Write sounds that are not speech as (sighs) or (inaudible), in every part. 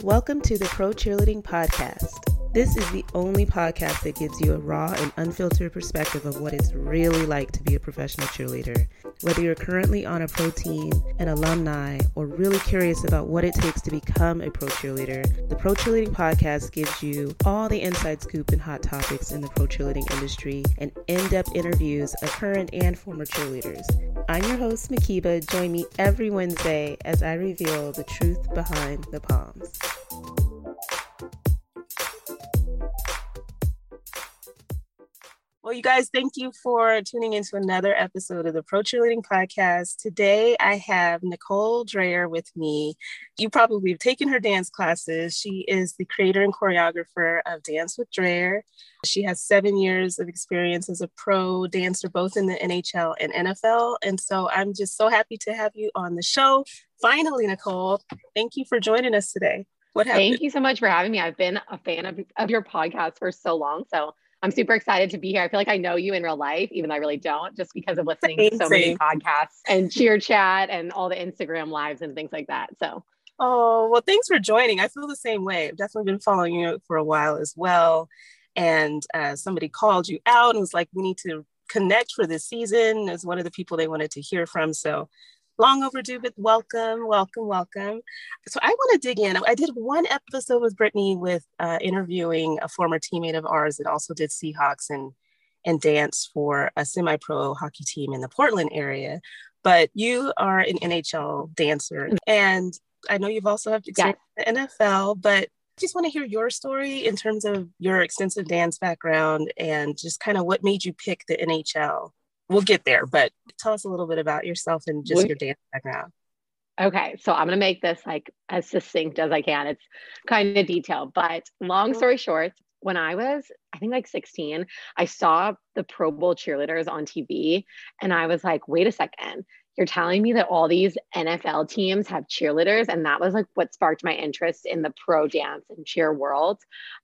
Welcome to the Pro Cheerleading Podcast. This is the only podcast that gives you a raw and unfiltered perspective of what it's really like to be a professional cheerleader. Whether you're currently on a pro team, an alumni, or really curious about what it takes to become a pro cheerleader, the Pro Cheerleading Podcast gives you all the inside scoop and hot topics in the pro cheerleading industry and in depth interviews of current and former cheerleaders. I'm your host, Mhkeeba. Join me every Wednesday as I reveal the truth behind the poms. Well, you guys, thank you for tuning into another episode of the Pro Cheerleading Podcast. Today, I have Nicole Dreher with me. You probably have taken her dance classes. She is the creator and choreographer of Dance with Dreher. She has seven years of experience as a pro dancer, both in the NHL and NFL. And so I'm just so happy to have you on the show. Finally, Nicole, thank you for joining us today. What happened? Thank you so much for having me. I've been a fan of, of your podcast for so long. So I'm super excited to be here. I feel like I know you in real life, even though I really don't, just because of listening same, to so same. many podcasts and cheer chat and all the Instagram lives and things like that. So, oh, well, thanks for joining. I feel the same way. I've definitely been following you for a while as well. And uh, somebody called you out and was like, we need to connect for this season as one of the people they wanted to hear from. So long overdue, but welcome, welcome, welcome. So I want to dig in. I did one episode with Brittany with uh, interviewing a former teammate of ours that also did Seahawks and and dance for a semi-pro hockey team in the Portland area. But you are an NHL dancer, and I know you've also have experience yeah. in the NFL. But I just want to hear your story in terms of your extensive dance background and just kind of what made you pick the NHL we'll get there, but tell us a little bit about yourself and just your dance background. Okay, so I'm gonna make this like as succinct as I can. It's kind of detailed, but long story short, when I was, I think like 16, I saw the Pro Bowl cheerleaders on TV and I was like, wait a second, you're telling me that all these NFL teams have cheerleaders. And that was like what sparked my interest in the pro dance and cheer world.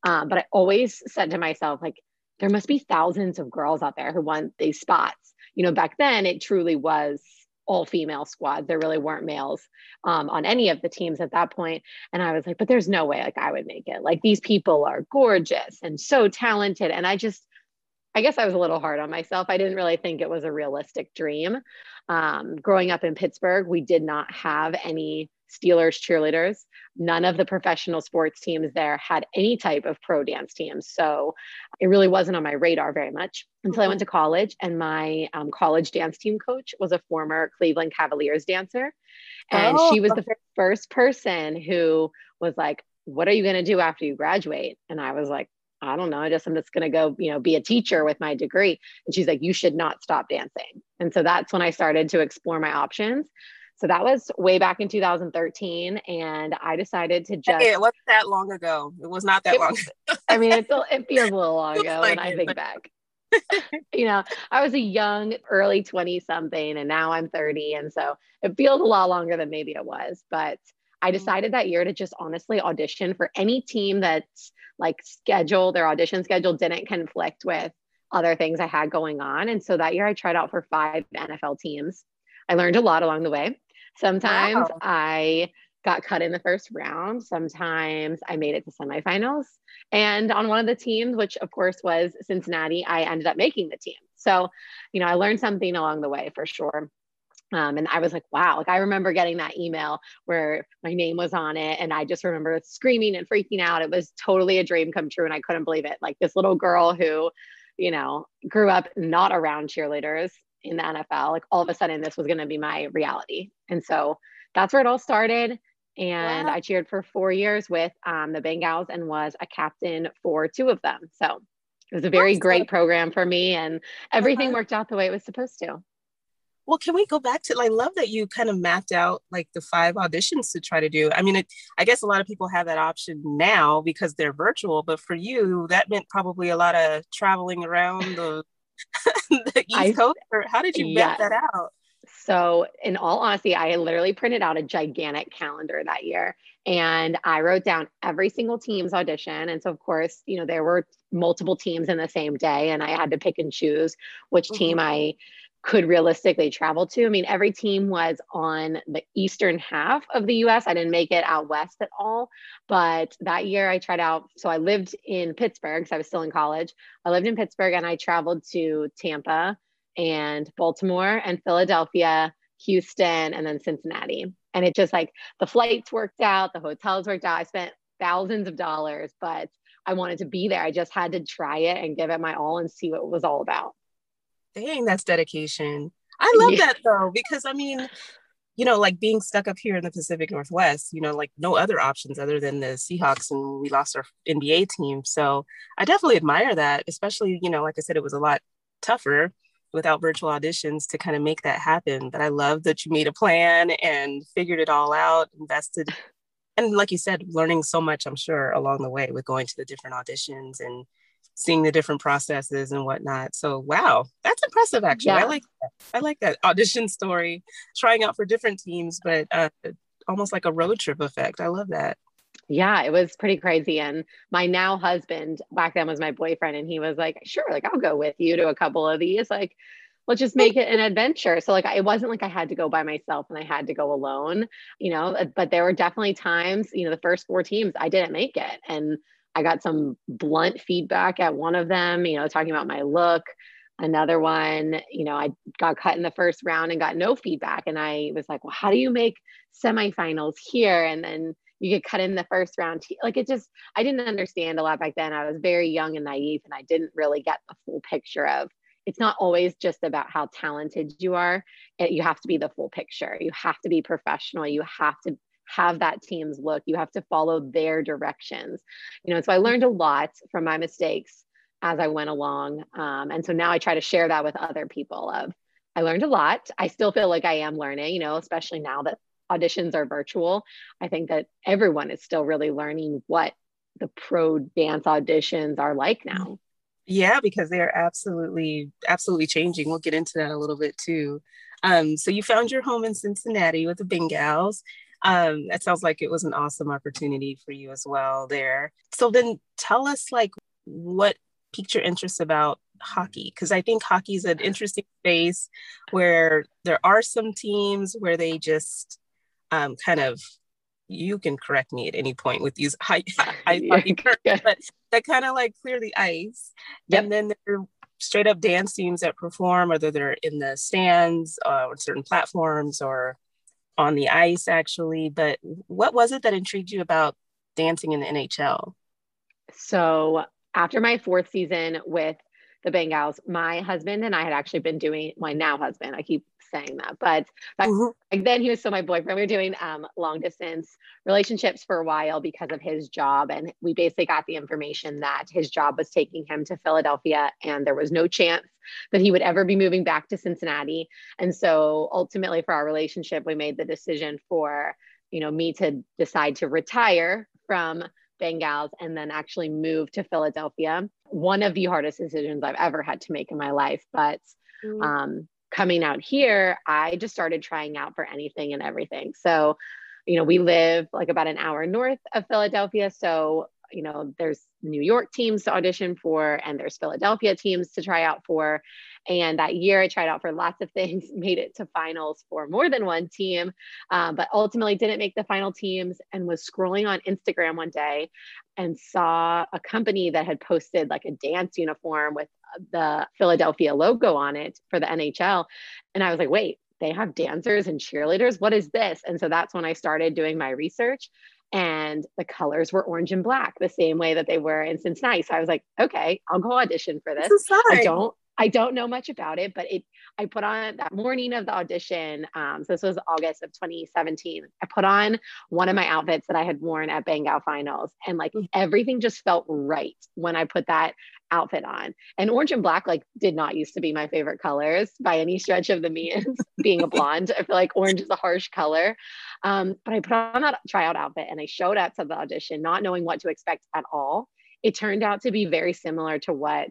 Um, but I always said to myself, like, there must be thousands of girls out there who want these spots you know, back then it truly was all female squad. There really weren't males um, on any of the teams at that point. And I was like, but there's no way like I would make it. Like these people are gorgeous and so talented. And I just, I guess I was a little hard on myself. I didn't really think it was a realistic dream. Um, growing up in Pittsburgh, we did not have any Steelers cheerleaders. None of the professional sports teams there had any type of pro dance teams. So it really wasn't on my radar very much until I went to college. And my um, college dance team coach was a former Cleveland Cavaliers dancer. And oh. she was the first person who was like, What are you going to do after you graduate? And I was like, I don't know. I just I'm just gonna go, you know, be a teacher with my degree. And she's like, you should not stop dancing. And so that's when I started to explore my options. So that was way back in 2013, and I decided to just. Hey, it wasn't that long ago. It was not that it, long. I mean, (laughs) it's it feels a little long ago like when I think back. you know, I was a young, early 20 something, and now I'm 30, and so it feels a lot longer than maybe it was. But I mm-hmm. decided that year to just honestly audition for any team that's like schedule, their audition schedule didn't conflict with other things I had going on. And so that year I tried out for five NFL teams. I learned a lot along the way. Sometimes wow. I got cut in the first round. Sometimes I made it to semifinals. And on one of the teams, which of course was Cincinnati, I ended up making the team. So, you know, I learned something along the way for sure. Um, and I was like, wow, like I remember getting that email where my name was on it. And I just remember screaming and freaking out. It was totally a dream come true. And I couldn't believe it. Like this little girl who, you know, grew up not around cheerleaders in the NFL, like all of a sudden this was going to be my reality. And so that's where it all started. And wow. I cheered for four years with um, the Bengals and was a captain for two of them. So it was a very awesome. great program for me, and everything worked out the way it was supposed to. Well, can we go back to? I love that you kind of mapped out like the five auditions to try to do. I mean, it, I guess a lot of people have that option now because they're virtual, but for you, that meant probably a lot of traveling around the (laughs) the East I, Coast, or how did you yeah. map that out? So, in all honesty, I literally printed out a gigantic calendar that year and I wrote down every single team's audition. And so, of course, you know, there were multiple teams in the same day, and I had to pick and choose which mm-hmm. team I could realistically travel to. I mean, every team was on the eastern half of the US. I didn't make it out west at all. But that year I tried out. So I lived in Pittsburgh because I was still in college. I lived in Pittsburgh and I traveled to Tampa and Baltimore and Philadelphia, Houston, and then Cincinnati. And it just like the flights worked out, the hotels worked out. I spent thousands of dollars, but I wanted to be there. I just had to try it and give it my all and see what it was all about. Dang, that's dedication. I love yeah. that though, because I mean, you know, like being stuck up here in the Pacific Northwest, you know, like no other options other than the Seahawks, and we lost our NBA team. So I definitely admire that, especially, you know, like I said, it was a lot tougher without virtual auditions to kind of make that happen. But I love that you made a plan and figured it all out, invested and like you said, learning so much, I'm sure, along the way with going to the different auditions and seeing the different processes and whatnot. So wow, that's impressive actually. Yeah. I like that. I like that audition story, trying out for different teams, but uh, almost like a road trip effect. I love that. Yeah, it was pretty crazy. And my now husband back then was my boyfriend, and he was like, "Sure, like I'll go with you to a couple of these." Like, let's just make it an adventure. So like it wasn't like I had to go by myself and I had to go alone, you know, but there were definitely times, you know, the first four teams I didn't make it and I got some blunt feedback at one of them, you know, talking about my look. Another one, you know, I got cut in the first round and got no feedback and I was like, "Well, how do you make semifinals here?" And then you get cut in the first round. Like it just, I didn't understand a lot back then. I was very young and naive, and I didn't really get the full picture of it's not always just about how talented you are. It, you have to be the full picture. You have to be professional. You have to have that team's look. You have to follow their directions. You know, so I learned a lot from my mistakes as I went along. Um, and so now I try to share that with other people of I learned a lot. I still feel like I am learning, you know, especially now that auditions are virtual. I think that everyone is still really learning what the pro dance auditions are like now. Yeah, because they're absolutely, absolutely changing. We'll get into that a little bit too. Um, so you found your home in Cincinnati with the Bengals. Um, that sounds like it was an awesome opportunity for you as well there. So then tell us like what piqued your interest about hockey because I think hockey is an interesting space where there are some teams where they just um, kind of you can correct me at any point with these high, (laughs) high yeah. but that kind of like clear the ice. Yep. And then there are straight up dance teams that perform, whether they're in the stands uh, or certain platforms or on the ice, actually. But what was it that intrigued you about dancing in the NHL? So after my fourth season with the Bengals, my husband and I had actually been doing my now husband. I keep saying that. But back, mm-hmm. then he was still my boyfriend. We were doing um, long distance relationships for a while because of his job. And we basically got the information that his job was taking him to Philadelphia and there was no chance that he would ever be moving back to Cincinnati. And so ultimately for our relationship, we made the decision for, you know, me to decide to retire from Bengals and then actually move to Philadelphia. One of the hardest decisions I've ever had to make in my life, but mm. um, coming out here, I just started trying out for anything and everything. So, you know, we live like about an hour north of Philadelphia. So, you know, there's New York teams to audition for, and there's Philadelphia teams to try out for. And that year, I tried out for lots of (laughs) things, made it to finals for more than one team, um, but ultimately didn't make the final teams. And was scrolling on Instagram one day and saw a company that had posted like a dance uniform with the Philadelphia logo on it for the NHL. And I was like, wait, they have dancers and cheerleaders. What is this? And so that's when I started doing my research. And the colors were orange and black, the same way that they were in Cincinnati. So I was like, okay, I'll go audition for this. I don't I don't know much about it, but it I put on that morning of the audition. Um, so this was August of 2017. I put on one of my outfits that I had worn at Bengal finals, and like mm. everything just felt right when I put that outfit on. And orange and black like did not used to be my favorite colors by any stretch of the means. (laughs) being a blonde, I feel like orange is a harsh color. Um, but I put on that tryout outfit and I showed up to the audition, not knowing what to expect at all. It turned out to be very similar to what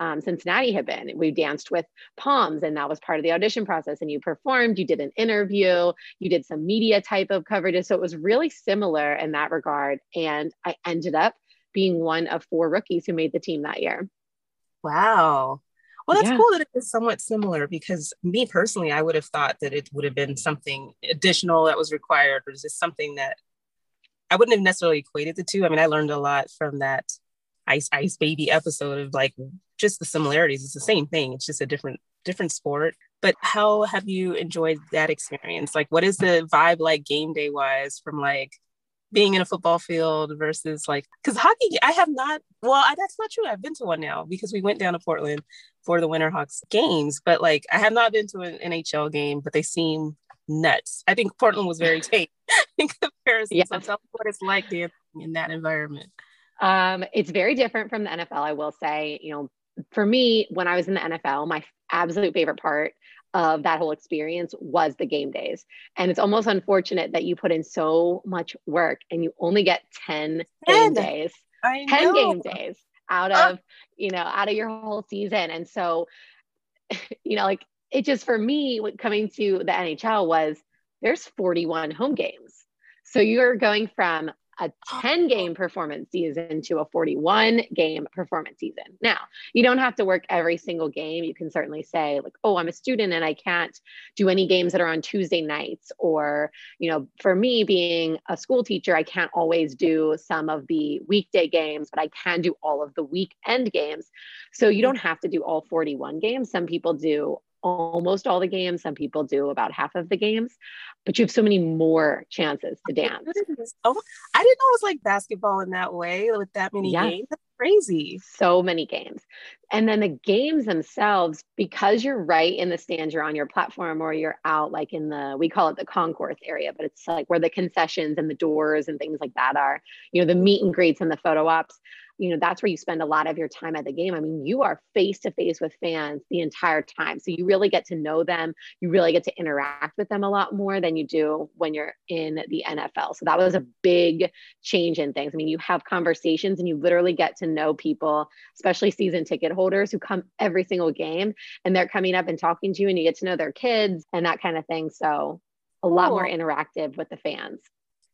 um, Cincinnati had been. We danced with poms, and that was part of the audition process. And you performed, you did an interview, you did some media type of coverages. So it was really similar in that regard. And I ended up being one of four rookies who made the team that year. Wow. Well, that's yeah. cool that it is somewhat similar because me personally, I would have thought that it would have been something additional that was required, or just something that I wouldn't have necessarily equated the two. I mean, I learned a lot from that Ice Ice Baby episode of like just the similarities. It's the same thing. It's just a different different sport. But how have you enjoyed that experience? Like, what is the vibe like game day wise from like being in a football field versus like because hockey i have not well I, that's not true i've been to one now because we went down to portland for the winterhawks games but like i have not been to an nhl game but they seem nuts i think portland was very (laughs) tame in comparison yes. so tell me what it's like dancing in that environment um, it's very different from the nfl i will say you know for me when i was in the nfl my absolute favorite part of that whole experience was the game days. And it's almost unfortunate that you put in so much work and you only get 10 game days. I 10 know. game days out uh. of, uh, you know, out of your whole season. And so, (laughs) you know, like it just for me coming to the NHL was there's 41 home games. So you're going from a 10 game performance season to a 41 game performance season. Now, you don't have to work every single game. You can certainly say, like, oh, I'm a student and I can't do any games that are on Tuesday nights. Or, you know, for me being a school teacher, I can't always do some of the weekday games, but I can do all of the weekend games. So you don't have to do all 41 games. Some people do almost all the games. Some people do about half of the games, but you have so many more chances to oh dance. Oh, I didn't know it was like basketball in that way with that many yeah. games. That's crazy. So many games. And then the games themselves, because you're right in the stands, you're on your platform or you're out like in the, we call it the concourse area, but it's like where the concessions and the doors and things like that are, you know, the meet and greets and the photo ops you know that's where you spend a lot of your time at the game. I mean you are face to face with fans the entire time. So you really get to know them. You really get to interact with them a lot more than you do when you're in the nfl so that was a big change in things. I mean you have conversations and you literally get to know people especially season ticket holders who come every single game and they're coming up and talking to you and you get to know their kids and that kind of thing. So a lot more interactive with the fans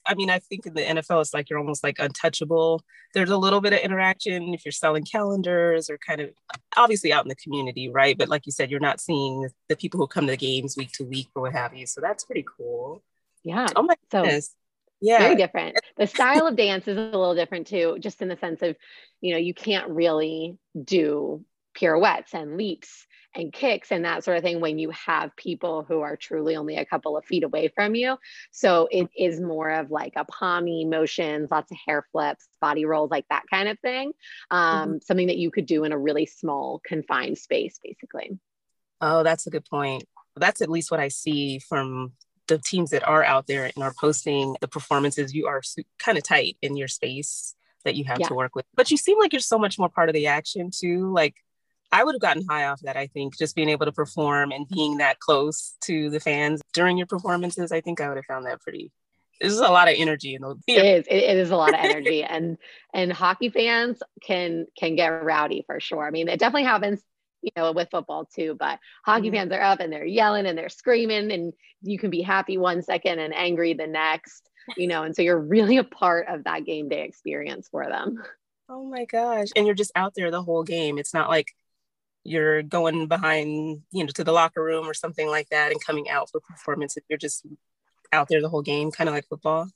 I mean, I think in the NFL, it's like you're almost like untouchable. There's a little bit of interaction if you're selling calendars or kind of obviously out in the community, right? But like you said, you're not seeing the people who come to the games week to week or what have you. So that's pretty cool. Yeah. Oh my goodness. So, yeah. Very different. The (laughs) style of dance is a little different too, just in the sense of, you know, you can't really do pirouettes and leaps and kicks and that sort of thing when you have people who are truly only a couple of feet away from you. So it is more of like a pommy motions, lots of hair flips, body rolls, like that kind of thing. Um, mm-hmm. Something that you could do in a really small, confined space, basically. Oh, that's a good point. That's at least what I see from the teams that are out there and are posting the performances. You are kind of tight in your space that you have yeah. to work with, but you seem like you're so much more part of the action too. Like I would have gotten high off that, I think, just being able to perform and being that close to the fans during your performances. I think I would have found that pretty there's a lot of energy in those. It is. It, it is a lot of energy, (laughs) and and hockey fans can can get rowdy for sure. I mean, it definitely happens, you know, with football too. But hockey mm-hmm. fans are up and they're yelling and they're screaming, and you can be happy one second and angry the next, you know. And so you're really a part of that game day experience for them. Oh my gosh! And you're just out there the whole game. It's not like you're going behind, you know, to the locker room or something like that and coming out for performance if you're just out there the whole game, kind of like football?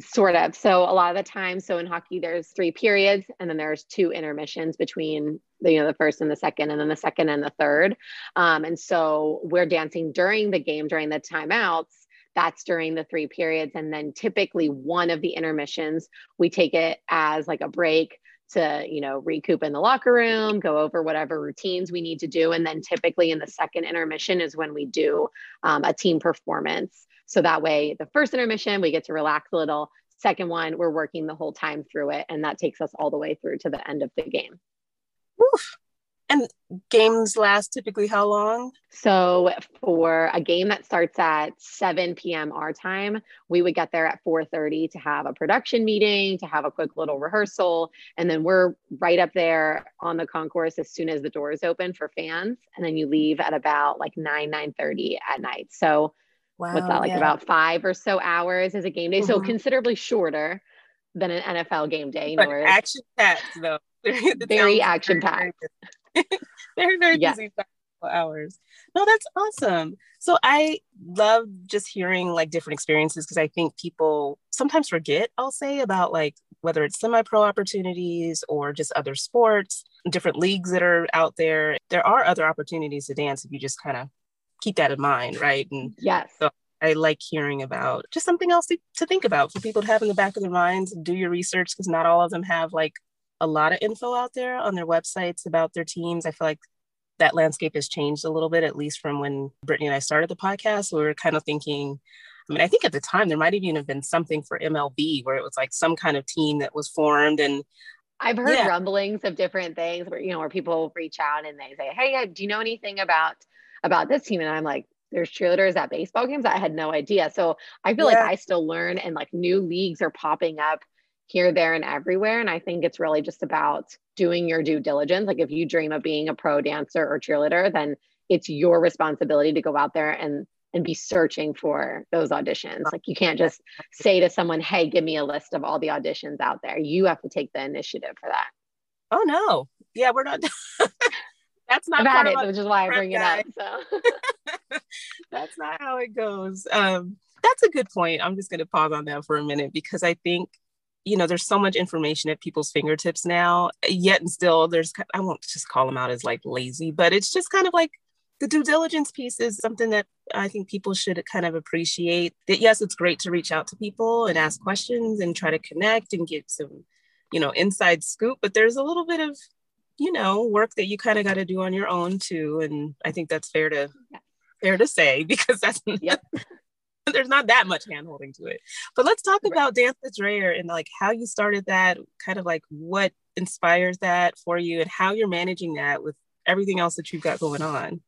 Sort of. So a lot of the time, so in hockey, there's three periods and then there's two intermissions between the, you know, the first and the second, and then the second and the third. Um, and so we're dancing during the game, during the timeouts that's during the three periods and then typically one of the intermissions we take it as like a break to you know recoup in the locker room go over whatever routines we need to do and then typically in the second intermission is when we do um, a team performance. So that way the first intermission we get to relax a little. Second one we're working the whole time through it and that takes us all the way through to the end of the game. Oof. And games last typically how long? So for a game that starts at 7 p.m. our time, we would get there at 4:30 to have a production meeting, to have a quick little rehearsal, and then we're right up there on the concourse as soon as the doors open for fans, and then you leave at about like 9 9:30 at night. So wow, what's that like yeah. about 5 or so hours as a game day, mm-hmm. so considerably shorter than an NFL game day. You know, action packed though. (laughs) very action packed (laughs) very, very yeah. busy hours. No, that's awesome. So I love just hearing like different experiences because I think people sometimes forget, I'll say, about like whether it's semi pro opportunities or just other sports, different leagues that are out there. There are other opportunities to dance if you just kind of keep that in mind, right? And yes. So I like hearing about just something else to, to think about for people to have in the back of their minds and do your research because not all of them have like a lot of info out there on their websites about their teams. I feel like that landscape has changed a little bit, at least from when Brittany and I started the podcast. We were kind of thinking, I mean, I think at the time there might even have been something for MLB where it was like some kind of team that was formed. And I've heard yeah. rumblings of different things where, you know, where people reach out and they say, Hey, uh, do you know anything about about this team? And I'm like, there's cheerleaders at baseball games. I had no idea. So I feel yeah. like I still learn and like new leagues are popping up here, there, and everywhere. And I think it's really just about doing your due diligence. Like if you dream of being a pro dancer or cheerleader, then it's your responsibility to go out there and and be searching for those auditions. Like you can't just say to someone, "Hey, give me a list of all the auditions out there." You have to take the initiative for that. Oh no. Yeah, we're not (laughs) That's not I've it, which is why I bring guy. it up. So (laughs) that's not how it goes. Um, that's a good point. I'm just going to pause on that for a minute because I think you know, there's so much information at people's fingertips now, yet and still there's, I won't just call them out as like lazy, but it's just kind of like the due diligence piece is something that I think people should kind of appreciate. That yes, it's great to reach out to people and ask questions and try to connect and get some, you know, inside scoop, but there's a little bit of, you know, work that you kind of got to do on your own too. And I think that's fair to fair to say (laughs) because that's yep. (laughs) there's not that much hand holding to it. But let's talk right. about Dance with Dreher and like how you started that, kind of like what inspires that for you and how you're managing that with everything else that you've got going on.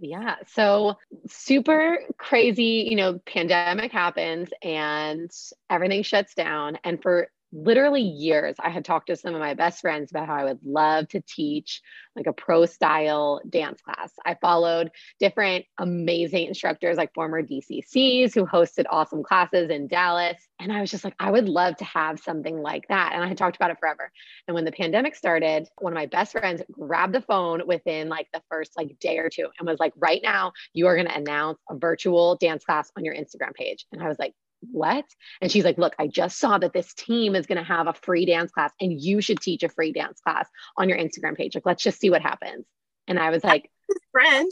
Yeah. So super crazy, you know, pandemic happens and everything shuts down. And for literally years i had talked to some of my best friends about how i would love to teach like a pro style dance class. I followed different amazing instructors like former dccs who hosted awesome classes in dallas and i was just like i would love to have something like that and i had talked about it forever. And when the pandemic started one of my best friends grabbed the phone within like the first like day or two and was like right now you are going to announce a virtual dance class on your instagram page. And i was like what? And she's like, look, I just saw that this team is going to have a free dance class and you should teach a free dance class on your Instagram page. Like, let's just see what happens. And I was like, friend.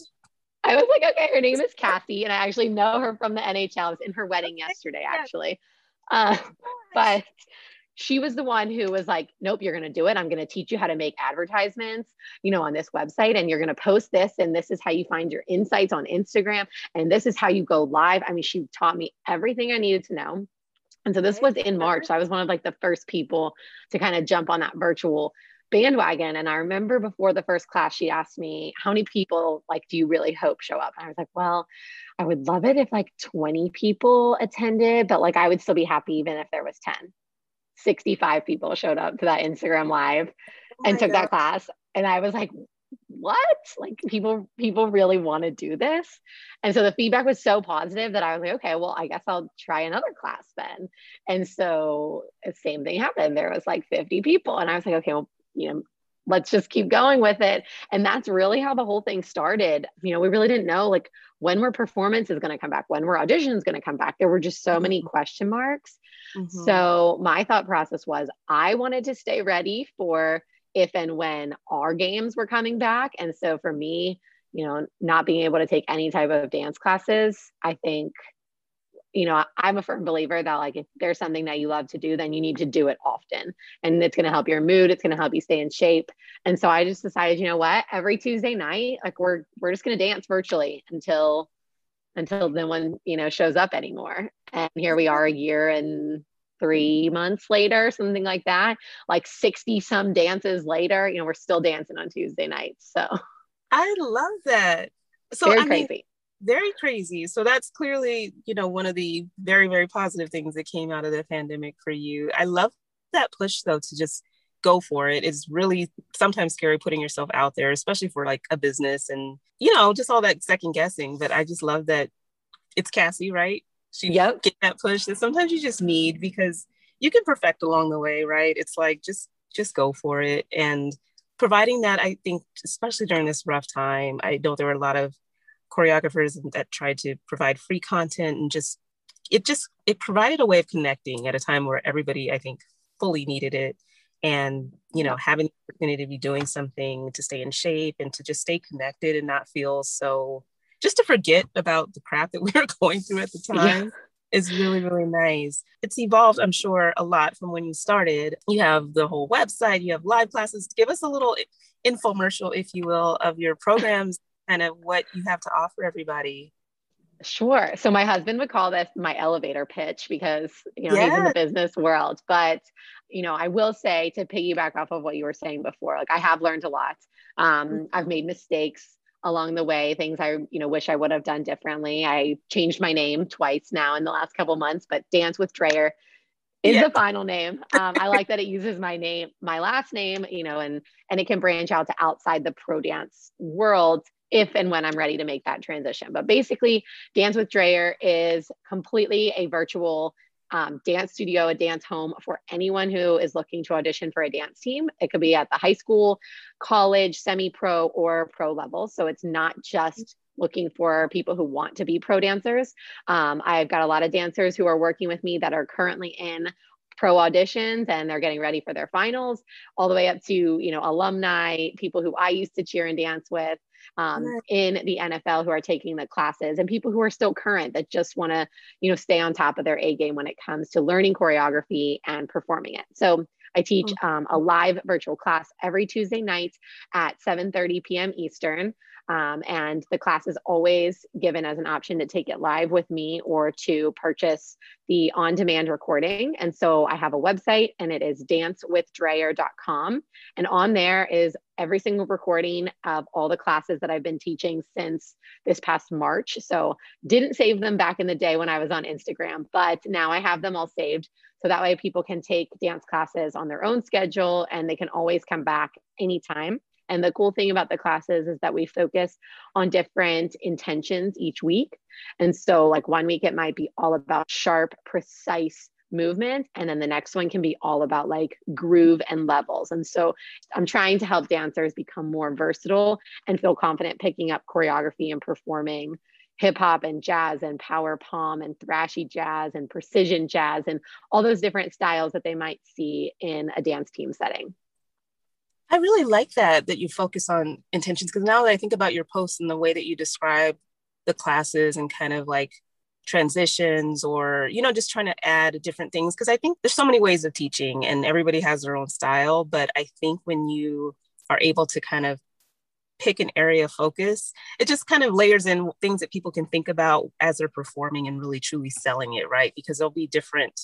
I was like, okay, her name is Kathy. And I actually know her from the NHL. I was in her wedding yesterday, actually. Uh, but she was the one who was like, nope, you're going to do it. I'm going to teach you how to make advertisements, you know, on this website and you're going to post this and this is how you find your insights on Instagram and this is how you go live. I mean, she taught me everything I needed to know. And so this was in March. So I was one of like the first people to kind of jump on that virtual bandwagon. And I remember before the first class, she asked me, How many people like do you really hope show up? And I was like, Well, I would love it if like 20 people attended, but like I would still be happy even if there was 10. 65 people showed up to that Instagram live oh and took God. that class. And I was like, what? Like people, people really want to do this. And so the feedback was so positive that I was like, okay, well, I guess I'll try another class then. And so the same thing happened. There was like 50 people. And I was like, okay, well, you know, let's just keep going with it. And that's really how the whole thing started. You know, we really didn't know like when were performances going to come back, when were auditions going to come back. There were just so many mm-hmm. question marks. Mm-hmm. So my thought process was I wanted to stay ready for if and when our games were coming back. And so for me, you know, not being able to take any type of dance classes, I think you know, I'm a firm believer that like if there's something that you love to do, then you need to do it often. And it's going to help your mood, it's going to help you stay in shape. And so I just decided, you know what, every Tuesday night, like we're we're just going to dance virtually until until no one, you know, shows up anymore. And here we are a year and three months later, something like that, like 60 some dances later, you know, we're still dancing on Tuesday nights. So I love that. So Very I crazy. Mean, very crazy. So that's clearly, you know, one of the very, very positive things that came out of the pandemic for you. I love that push though to just go for it. It's really sometimes scary putting yourself out there, especially for like a business and, you know, just all that second guessing. But I just love that it's Cassie, right? She yep. get that push that sometimes you just need because you can perfect along the way, right? It's like just just go for it. And providing that, I think, especially during this rough time, I know there were a lot of choreographers that tried to provide free content and just it just it provided a way of connecting at a time where everybody I think fully needed it and you know having the opportunity to be doing something to stay in shape and to just stay connected and not feel so just to forget about the crap that (laughs) we were going through at the time yeah. is really really nice. It's evolved i'm sure a lot from when you started. You have the whole website you have live classes. Give us a little infomercial if you will of your programs and of what you have to offer everybody Sure. So my husband would call this my elevator pitch because you know yeah. he's in the business world. But you know, I will say to piggyback off of what you were saying before, like I have learned a lot. Um, mm-hmm. I've made mistakes along the way, things I you know wish I would have done differently. I changed my name twice now in the last couple months, but Dance with Dreher is yeah. the final name. Um, I like that it uses my name, my last name, you know, and and it can branch out to outside the pro dance world if and when I'm ready to make that transition. But basically, Dance with Dreher is completely a virtual um, dance studio, a dance home for anyone who is looking to audition for a dance team. It could be at the high school, college, semi pro, or pro level. So it's not just looking for people who want to be pro dancers. Um, I've got a lot of dancers who are working with me that are currently in pro auditions and they're getting ready for their finals all the way up to you know alumni people who i used to cheer and dance with um, in the NFL who are taking the classes and people who are still current that just want to, you know, stay on top of their A game when it comes to learning choreography and performing it. So I teach oh. um, a live virtual class every Tuesday night at 7:30 p.m. Eastern. Um, and the class is always given as an option to take it live with me or to purchase the on demand recording. And so I have a website and it is dancewithdreher.com. And on there is every single recording of all the classes that I've been teaching since this past March. So didn't save them back in the day when I was on Instagram, but now I have them all saved. So that way people can take dance classes on their own schedule and they can always come back anytime. And the cool thing about the classes is that we focus on different intentions each week. And so, like one week, it might be all about sharp, precise movement. And then the next one can be all about like groove and levels. And so, I'm trying to help dancers become more versatile and feel confident picking up choreography and performing hip hop and jazz and power pom and thrashy jazz and precision jazz and all those different styles that they might see in a dance team setting. I really like that that you focus on intentions because now that I think about your posts and the way that you describe the classes and kind of like transitions or you know just trying to add different things because I think there's so many ways of teaching and everybody has their own style but I think when you are able to kind of pick an area of focus it just kind of layers in things that people can think about as they're performing and really truly selling it right? Because there'll be different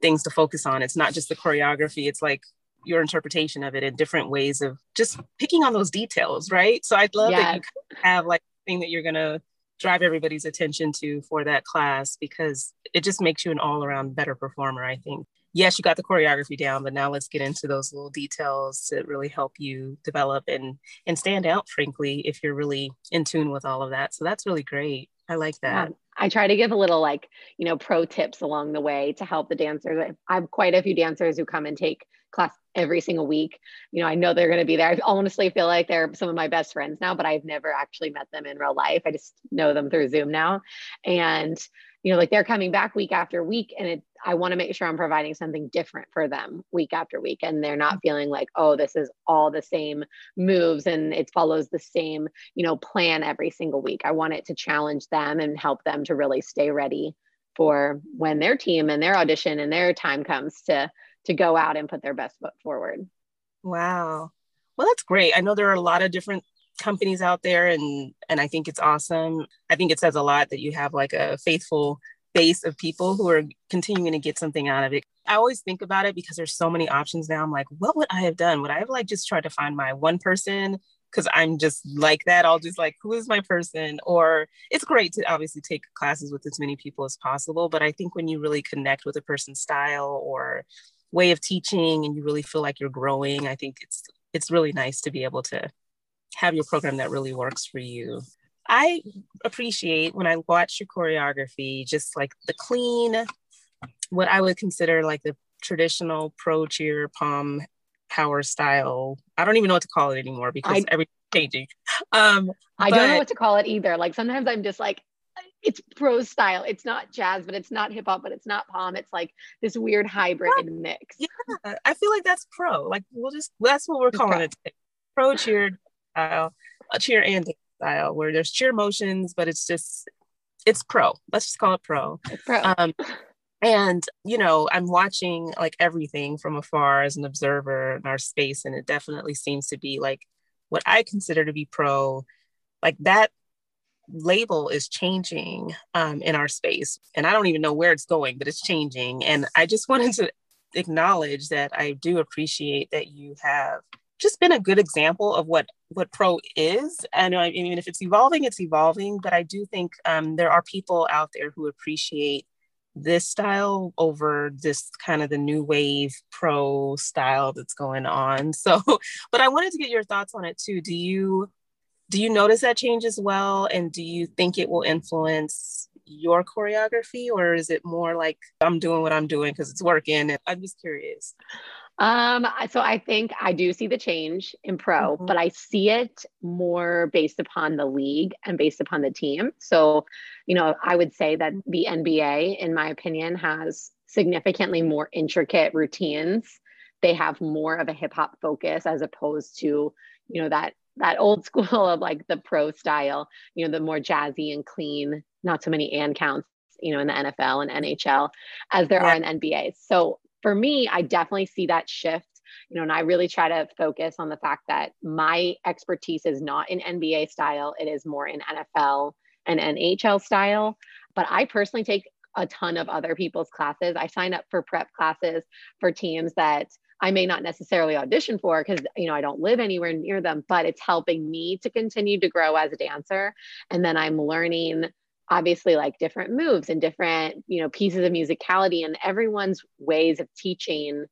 things to focus on. It's not just the choreography it's like your interpretation of it in different ways of just picking on those details, right? So I'd love yes. that you have like thing that you're gonna drive everybody's attention to for that class because it just makes you an all-around better performer, I think. Yes, you got the choreography down, but now let's get into those little details to really help you develop and and stand out, frankly, if you're really in tune with all of that. So that's really great. I like that. Yeah. I try to give a little like, you know, pro tips along the way to help the dancers. I have quite a few dancers who come and take class every single week. You know, I know they're going to be there. I honestly feel like they're some of my best friends now, but I've never actually met them in real life. I just know them through Zoom now. And, you know, like they're coming back week after week and it, I want to make sure I'm providing something different for them week after week. And they're not feeling like, oh, this is all the same moves and it follows the same, you know, plan every single week. I want it to challenge them and help them to really stay ready for when their team and their audition and their time comes to to go out and put their best foot forward. Wow. Well, that's great. I know there are a lot of different companies out there and and I think it's awesome. I think it says a lot that you have like a faithful base of people who are continuing to get something out of it. I always think about it because there's so many options now. I'm like, what would I have done? Would I have like just tried to find my one person because I'm just like that. I'll just like, who is my person? Or it's great to obviously take classes with as many people as possible. But I think when you really connect with a person's style or way of teaching and you really feel like you're growing i think it's it's really nice to be able to have your program that really works for you i appreciate when i watch your choreography just like the clean what i would consider like the traditional pro cheer pom power style. I don't even know what to call it anymore because I, everything's changing. Um, I but, don't know what to call it either. Like sometimes I'm just like, it's pro style. It's not jazz, but it's not hip hop, but it's not pom. It's like this weird hybrid yeah, mix. Yeah, I feel like that's pro. Like we'll just that's what we're calling it. Today. Pro cheer style, a cheer and style, where there's cheer motions, but it's just it's pro. Let's just call it pro. It's pro. Um, and you know i'm watching like everything from afar as an observer in our space and it definitely seems to be like what i consider to be pro like that label is changing um, in our space and i don't even know where it's going but it's changing and i just (laughs) wanted to acknowledge that i do appreciate that you have just been a good example of what what pro is and i mean if it's evolving it's evolving but i do think um, there are people out there who appreciate this style over this kind of the new wave pro style that's going on. (laughs) So, but I wanted to get your thoughts on it too. Do you do you notice that change as well and do you think it will influence your choreography or is it more like I'm doing what I'm doing because it's working? I'm just curious. Um, so I think I do see the change in pro, mm-hmm. but I see it more based upon the league and based upon the team. So, you know, I would say that the NBA, in my opinion, has significantly more intricate routines. They have more of a hip hop focus as opposed to, you know, that that old (laughs) school of like the pro style, you know, the more jazzy and clean, not so many and counts, you know, in the NFL and NHL as there yeah. are in the NBA. So for me, I definitely see that shift. You know, and I really try to focus on the fact that my expertise is not in NBA style, it is more in NFL and NHL style. But I personally take a ton of other people's classes. I sign up for prep classes for teams that I may not necessarily audition for because you know I don't live anywhere near them, but it's helping me to continue to grow as a dancer. And then I'm learning obviously like different moves and different you know pieces of musicality and everyone's ways of teaching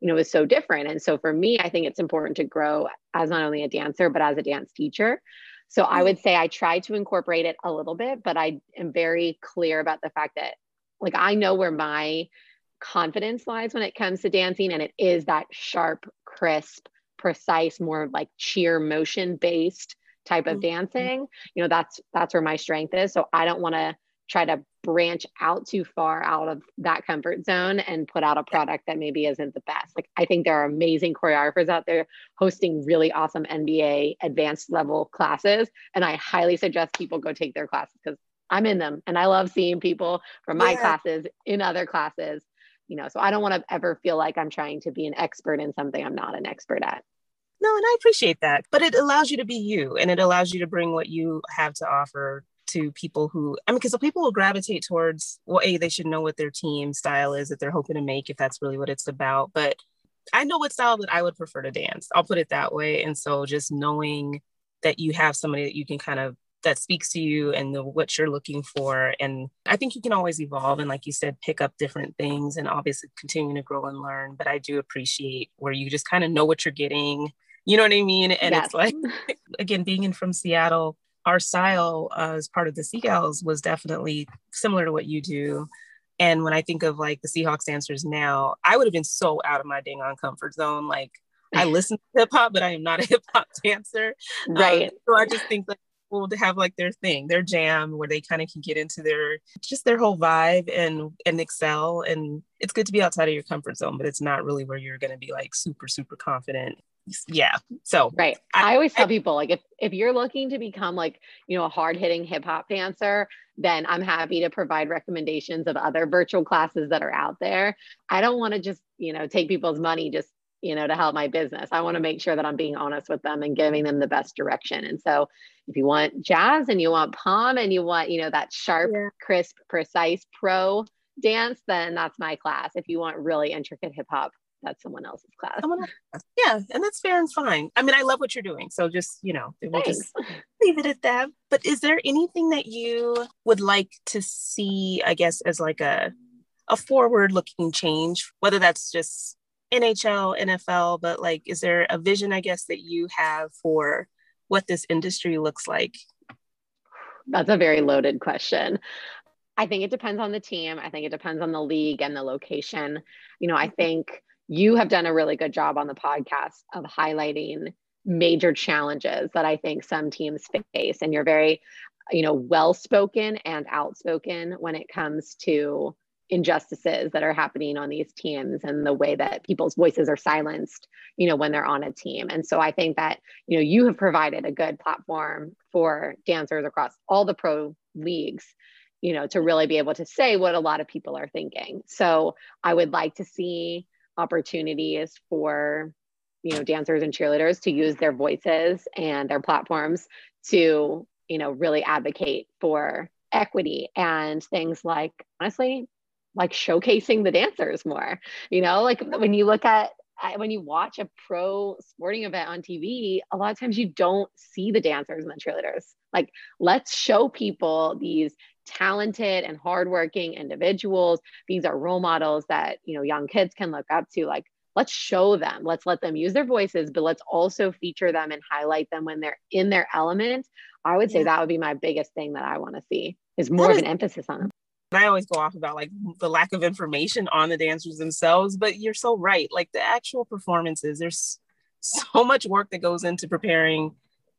you know is so different. And so for me i think it's important to grow as not only a dancer but as a dance teacher. So i mm-hmm. would say i try to incorporate it a little bit but i am very clear about the fact that like i know where my confidence lies when it comes to dancing and it is that sharp crisp precise more like cheer motion based type of mm-hmm. dancing you know that's that's where my strength is so i don't want to try to branch out too far out of that comfort zone and put out a product that maybe isn't the best like i think there are amazing choreographers out there hosting really awesome nba advanced level classes and i highly suggest people go take their classes because i'm in them and i love seeing people from my yeah. classes in other classes you know so i don't want to ever feel like i'm trying to be an expert in something i'm not an expert at no, and I appreciate that. But it allows you to be you and it allows you to bring what you have to offer to people who, I mean, because people will gravitate towards, well, A, they should know what their team style is that they're hoping to make, if that's really what it's about. But I know what style that I would prefer to dance. I'll put it that way. And so just knowing that you have somebody that you can kind of that speaks to you and the, what you're looking for. And I think you can always evolve and, like you said, pick up different things and obviously continue to grow and learn. But I do appreciate where you just kind of know what you're getting you know what I mean? And yes. it's like, (laughs) again, being in from Seattle, our style uh, as part of the Sea Gals was definitely similar to what you do. And when I think of like the Seahawks dancers now, I would have been so out of my dang on comfort zone. Like I (laughs) listen to hip hop, but I am not a hip hop (laughs) dancer. Um, right. Um, so I just think like people to have like their thing, their jam, where they kind of can get into their just their whole vibe and and excel. And it's good to be outside of your comfort zone, but it's not really where you're going to be like super super confident. Yeah. So right. I, I always tell I, people like if if you're looking to become like you know a hard-hitting hip-hop dancer then i'm happy to provide recommendations of other virtual classes that are out there. I don't want to just you know take people's money just you know to help my business i want to make sure that i'm being honest with them and giving them the best direction and so if you want jazz and you want pom and you want you know that sharp yeah. crisp precise pro dance then that's my class if you want really intricate hip hop that's someone else's class. Someone else. Yeah, and that's fair and fine. I mean, I love what you're doing. So just, you know, we'll just (laughs) leave it at that. But is there anything that you would like to see, I guess, as like a a forward looking change, whether that's just NHL, NFL, but like is there a vision, I guess, that you have for what this industry looks like? That's a very loaded question. I think it depends on the team. I think it depends on the league and the location. You know, I mm-hmm. think you have done a really good job on the podcast of highlighting major challenges that I think some teams face. And you're very, you know, well spoken and outspoken when it comes to injustices that are happening on these teams and the way that people's voices are silenced you know when they're on a team. And so i think that you know you have provided a good platform for dancers across all the pro leagues you know to really be able to say what a lot of people are thinking. So i would like to see opportunities for you know dancers and cheerleaders to use their voices and their platforms to you know really advocate for equity and things like honestly like showcasing the dancers more you know like when you look at when you watch a pro sporting event on TV, a lot of times you don't see the dancers and the cheerleaders. Like, let's show people these talented and hardworking individuals. These are role models that you know young kids can look up to. Like, let's show them. Let's let them use their voices, but let's also feature them and highlight them when they're in their element. I would say yeah. that would be my biggest thing that I want to see is more of an emphasis on them. I always go off about like the lack of information on the dancers themselves, but you're so right. Like the actual performances, there's so much work that goes into preparing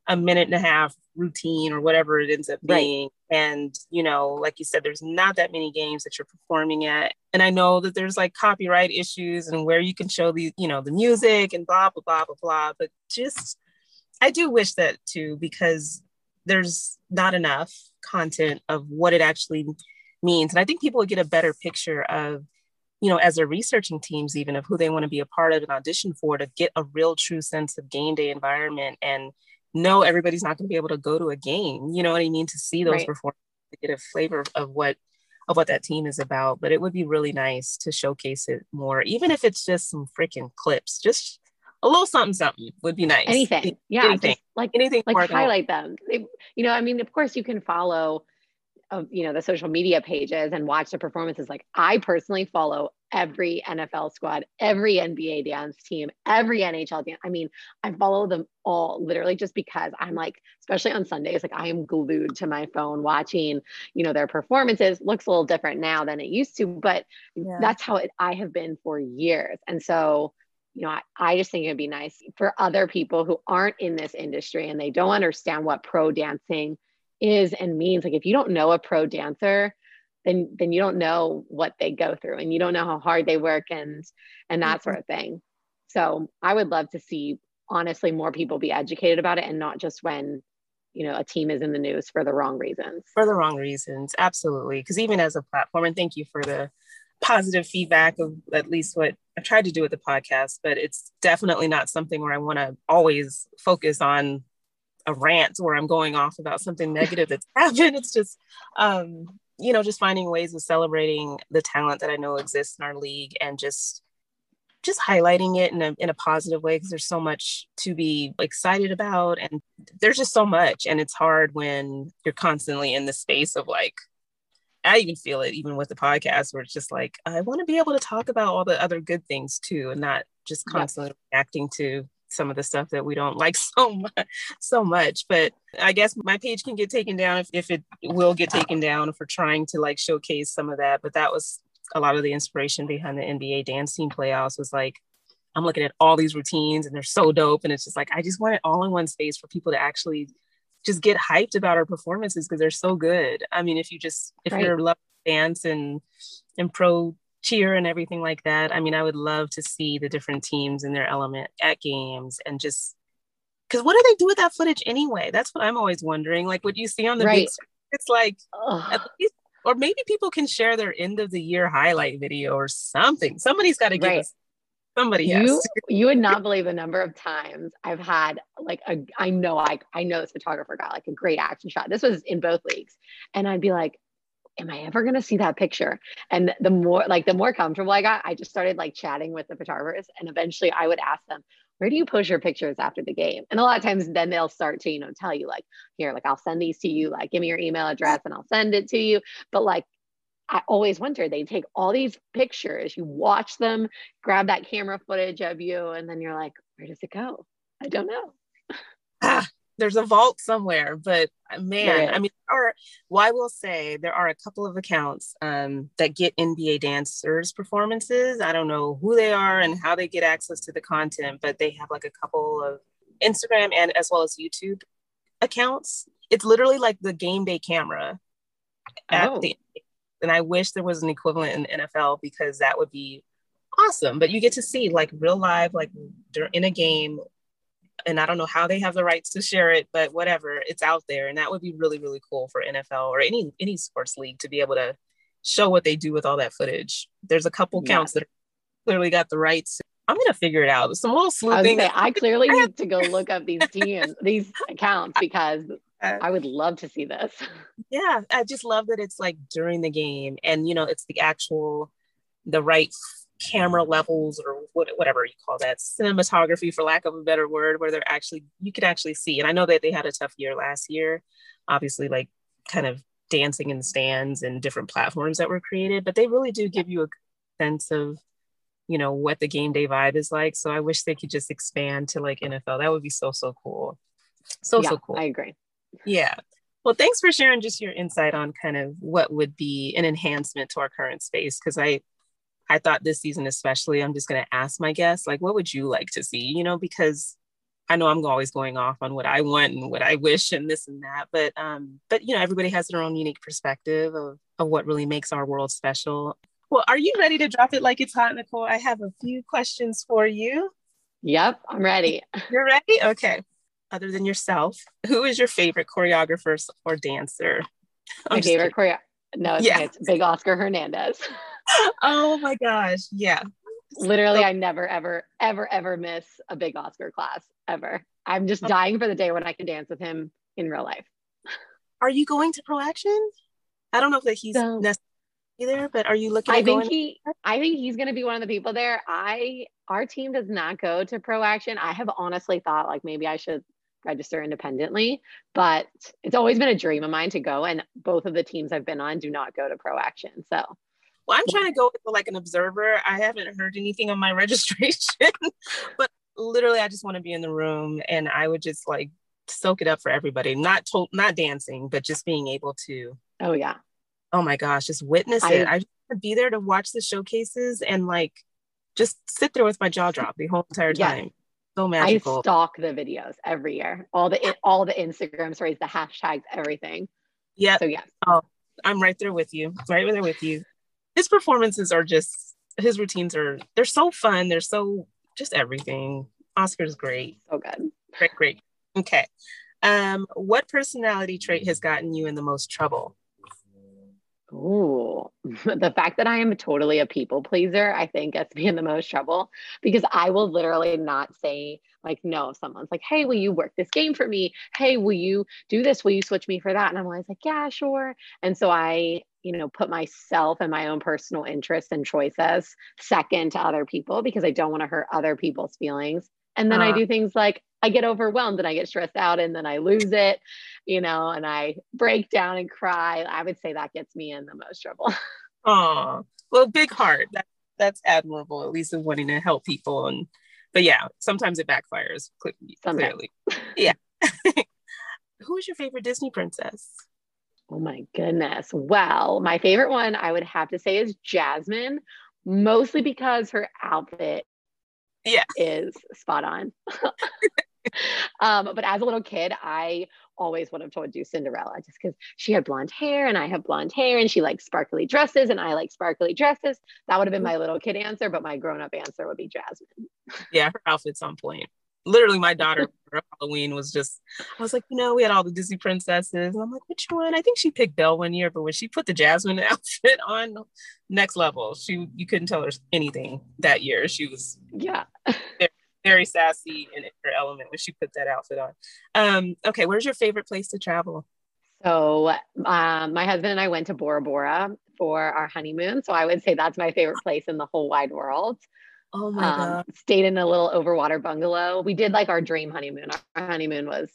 a minute and a half routine or whatever it ends up being. Right. And, you know, like you said, there's not that many games that you're performing at. And I know that there's like copyright issues and where you can show the, you know, the music and blah, blah, blah, blah, blah. But just, I do wish that too, because there's not enough content of what it actually means. And I think people would get a better picture of, you know, as they're researching teams, even of who they want to be a part of and audition for to get a real true sense of game day environment and know everybody's not going to be able to go to a game. You know what I mean? To see those right. performances, to get a flavor of what of what that team is about. But it would be really nice to showcase it more, even if it's just some freaking clips, just a little something something would be nice. Anything. Yeah. Anything. like anything like highlight them. They, you know, I mean, of course you can follow of you know the social media pages and watch the performances like i personally follow every nfl squad every nba dance team every nhl dance i mean i follow them all literally just because i'm like especially on sundays like i am glued to my phone watching you know their performances looks a little different now than it used to but yeah. that's how it, i have been for years and so you know, I, I just think it'd be nice for other people who aren't in this industry and they don't understand what pro dancing is and means like if you don't know a pro dancer then then you don't know what they go through and you don't know how hard they work and and that mm-hmm. sort of thing. So i would love to see honestly more people be educated about it and not just when you know a team is in the news for the wrong reasons. For the wrong reasons. Absolutely. Because even as a platform and thank you for the positive feedback of at least what I've tried to do with the podcast but it's definitely not something where i want to always focus on a rant where I'm going off about something negative that's (laughs) happened. It's just, um, you know, just finding ways of celebrating the talent that I know exists in our league and just just highlighting it in a, in a positive way because there's so much to be excited about and there's just so much and it's hard when you're constantly in the space of like I even feel it even with the podcast where it's just like I want to be able to talk about all the other good things too and not just constantly reacting to some of the stuff that we don't (laughs) like so much so much but i guess my page can get taken down if, if it will get taken down for trying to like showcase some of that but that was a lot of the inspiration behind the nba dance team playoffs was like i'm looking at all these routines and they're so dope and it's just like i just want it all in one space for people to actually just get hyped about our performances because they're so good i mean if you just if right. you're love dance and and pro cheer and everything like that. I mean, I would love to see the different teams in their element at games and just because what do they do with that footage anyway? That's what I'm always wondering. Like what you see on the right. big screen, it's like least, or maybe people can share their end of the year highlight video or something. Somebody's got to give right. us somebody you (laughs) you would not believe the number of times I've had like a I know I I know this photographer got like a great action shot. This was in both leagues. And I'd be like, am I ever going to see that picture? And the more like the more comfortable I got, I just started like chatting with the photographers and eventually I would ask them, where do you post your pictures after the game? And a lot of times then they'll start to, you know, tell you like, here, like I'll send these to you, like give me your email address and I'll send it to you. But like I always wonder, they take all these pictures, you watch them, grab that camera footage of you, and then you're like, where does it go? I don't know. Ah, there's a vault somewhere, but uh, man, I mean, or well, I will say there are a couple of accounts um, that get NBA dancers performances. I don't know who they are and how they get access to the content, but they have like a couple of Instagram and as well as YouTube accounts. It's literally like the game day camera at oh. the and I wish there was an equivalent in NFL because that would be awesome. But you get to see like real live, like they're in a game and I don't know how they have the rights to share it, but whatever, it's out there, and that would be really really cool for NFL or any any sports league to be able to show what they do with all that footage. There's a couple yeah. counts that clearly got the rights. I'm gonna figure it out. Some little sleuthing. I, say, I clearly (laughs) need to go look up these teams, these accounts because (laughs) uh, I would love to see this. Yeah, I just love that it's like during the game, and you know, it's the actual the right camera levels or whatever you call that cinematography for lack of a better word where they're actually you can actually see. And i know that they had a tough year last year obviously like kind of dancing in the stands and different platforms that were created but they really do give you a sense of you know what the game day vibe is like. So i wish they could just expand to like nfl that would be so so cool. So yeah, so cool. I agree. Yeah. Well thanks for sharing just your insight on kind of what would be an enhancement to our current space because i I thought this season, especially, I'm just going to ask my guests, like, what would you like to see? You know, because I know I'm always going off on what I want and what I wish and this and that, but um, but you know, everybody has their own unique perspective of, of what really makes our world special. Well, are you ready to drop it like it's hot, Nicole? I have a few questions for you. Yep, I'm ready. (laughs) You're ready? Okay. Other than yourself, who is your favorite choreographer or dancer? I'm My favorite choreographer. No, it's, yeah. it's Big Oscar Hernandez. (laughs) oh my gosh. Yeah. Literally, I never, ever, ever, ever miss a big Oscar class ever. I'm just oh. dying for the day when I can dance with him in real life. Are you going to Pro Action? I don't know if that he's so, necessarily there, but are you looking? I think he. I think he's going to be one of the people there. I our team does not go to Pro Action. I have honestly thought like maybe I should register independently, but it's always been a dream of mine to go. And both of the teams I've been on do not go to Pro Action, so well, I'm trying to go with like an observer. I haven't heard anything on my (laughs) registration, but literally, I just want to be in the room and I would just like soak it up for everybody. Not told, not dancing, but just being able to. Oh yeah. Oh my gosh, just witness I, it. I just want to be there to watch the showcases and like just sit there with my jaw drop the whole entire time. Yeah. So magical. I stalk the videos every year. All the all the Instagram stories, the hashtags, everything. Yeah. So yeah. Oh, I'm right there with you. Right there with you his performances are just his routines are they're so fun. They're so just everything. Oscar's great. So good. Great, great. Okay. Um, what personality trait has gotten you in the most trouble? Ooh, (laughs) the fact that I am totally a people pleaser, I think gets me in the most trouble because I will literally not say, like, no, if someone's like, hey, will you work this game for me? Hey, will you do this? Will you switch me for that? And I'm always like, yeah, sure. And so I, you know, put myself and my own personal interests and choices second to other people because I don't want to hurt other people's feelings. And then uh, I uh-huh. do things like I get overwhelmed and I get stressed out and then I lose it, you know, and I break down and cry. I would say that gets me in the most trouble. (laughs) Oh, well, big heart. That, that's admirable, at least of wanting to help people. And, but yeah, sometimes it backfires clearly. Yeah. (laughs) Who is your favorite Disney princess? Oh my goodness. Well, my favorite one I would have to say is Jasmine, mostly because her outfit yeah. is spot on. (laughs) Um, but as a little kid i always would have told you cinderella just because she had blonde hair and i have blonde hair and she likes sparkly dresses and i like sparkly dresses. That would have been my little kid answer but my grown-up answer would be jasmine. Yeah her outfit's on point literally my (laughs) daughter for Halloween was just I was like, you know, we had all the Disney princesses. And I'm like, which one? I think she picked Belle one year, but when she put the Jasmine (laughs) outfit on, next level. She you couldn't tell her anything that year. She was yeah. very, very sassy in her element when she put that outfit on. Um, okay, where's your favorite place to travel? So um, my husband and I went to Bora Bora for our honeymoon. So I would say that's my favorite place in the whole wide world. Oh my um, god! Stayed in a little overwater bungalow. We did like our dream honeymoon. Our honeymoon was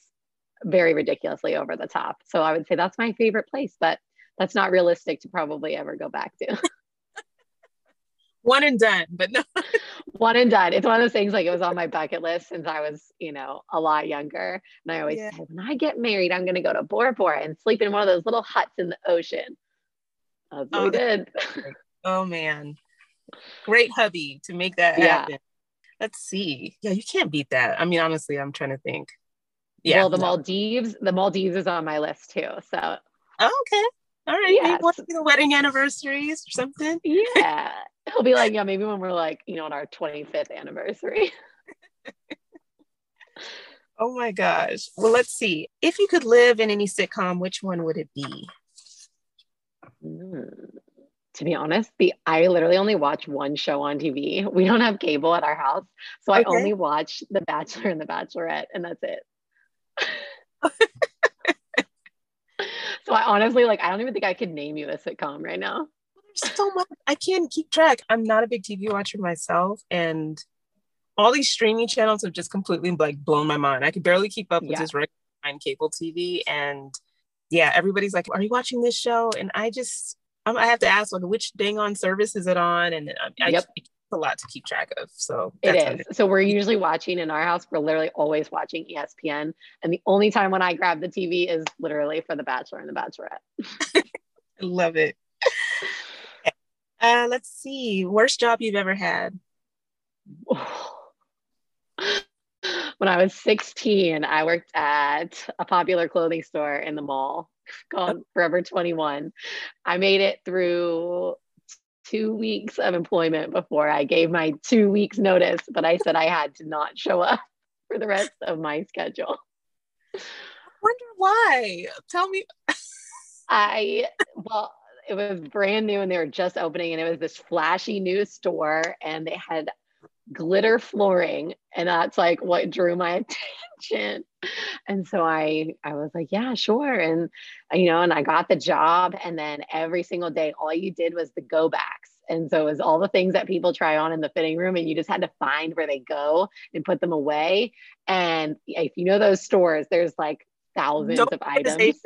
very ridiculously over the top. So I would say that's my favorite place, but that's not realistic to probably ever go back to. (laughs) One and done, but no. (laughs) one and done. It's one of those things like it was on my bucket list since I was, you know, a lot younger. And I always yeah. say, when I get married, I'm going to go to Bora Bora and sleep in one of those little huts in the ocean. That's what oh, we did. Oh man, great hubby to make that yeah. happen. Let's see. Yeah, you can't beat that. I mean, honestly, I'm trying to think. Yeah. Well, the no. Maldives, the Maldives is on my list too. So. Oh, okay. All right. Yes. Maybe be the wedding anniversaries or something. Yeah. (laughs) He'll be like, yeah, maybe when we're like, you know, on our 25th anniversary. (laughs) oh my gosh. Well, let's see. If you could live in any sitcom, which one would it be? Mm. To be honest, the I literally only watch one show on TV. (laughs) We don't have cable at our house, so okay. I only watch The Bachelor and The Bachelorette, and that's it. (laughs) so I honestly like I don't even think I could name you a sitcom right now. There's so much I can't keep track. I'm not a big TV watcher myself, and all these streaming channels have just completely like blown my mind. I could barely keep up with yeah. this regular cable TV, and yeah, everybody's like, "Are you watching this show?" And I just um, I have to ask like, which dang on service is it on? And I, I yep. a lot to keep track of. So it is. So we're usually watching in our house. We're literally always watching ESPN, and the only time when I grab the TV is literally for The Bachelor and The Bachelorette. (laughs) I love it. Uh, let's see. Worst job you've ever had? (sighs) when I was 16, I worked at a popular clothing store in the mall (laughs) called Forever 21. I made it through two weeks of employment before I gave my two weeks notice, but I said I had to not show up (laughs) for the rest of my schedule. I wonder why. Tell me. I, well, it was brand new and they were just opening and it was this flashy new store and they had glitter flooring and that's like what drew my (laughs) attention. And so i i was like yeah sure. And you know and i got the job and then every single day all you did was the go backs. And so it was all the things that people try on in the fitting room and you just had to find where they go and put them away. And if you know those stores there's like thousands Don't of items.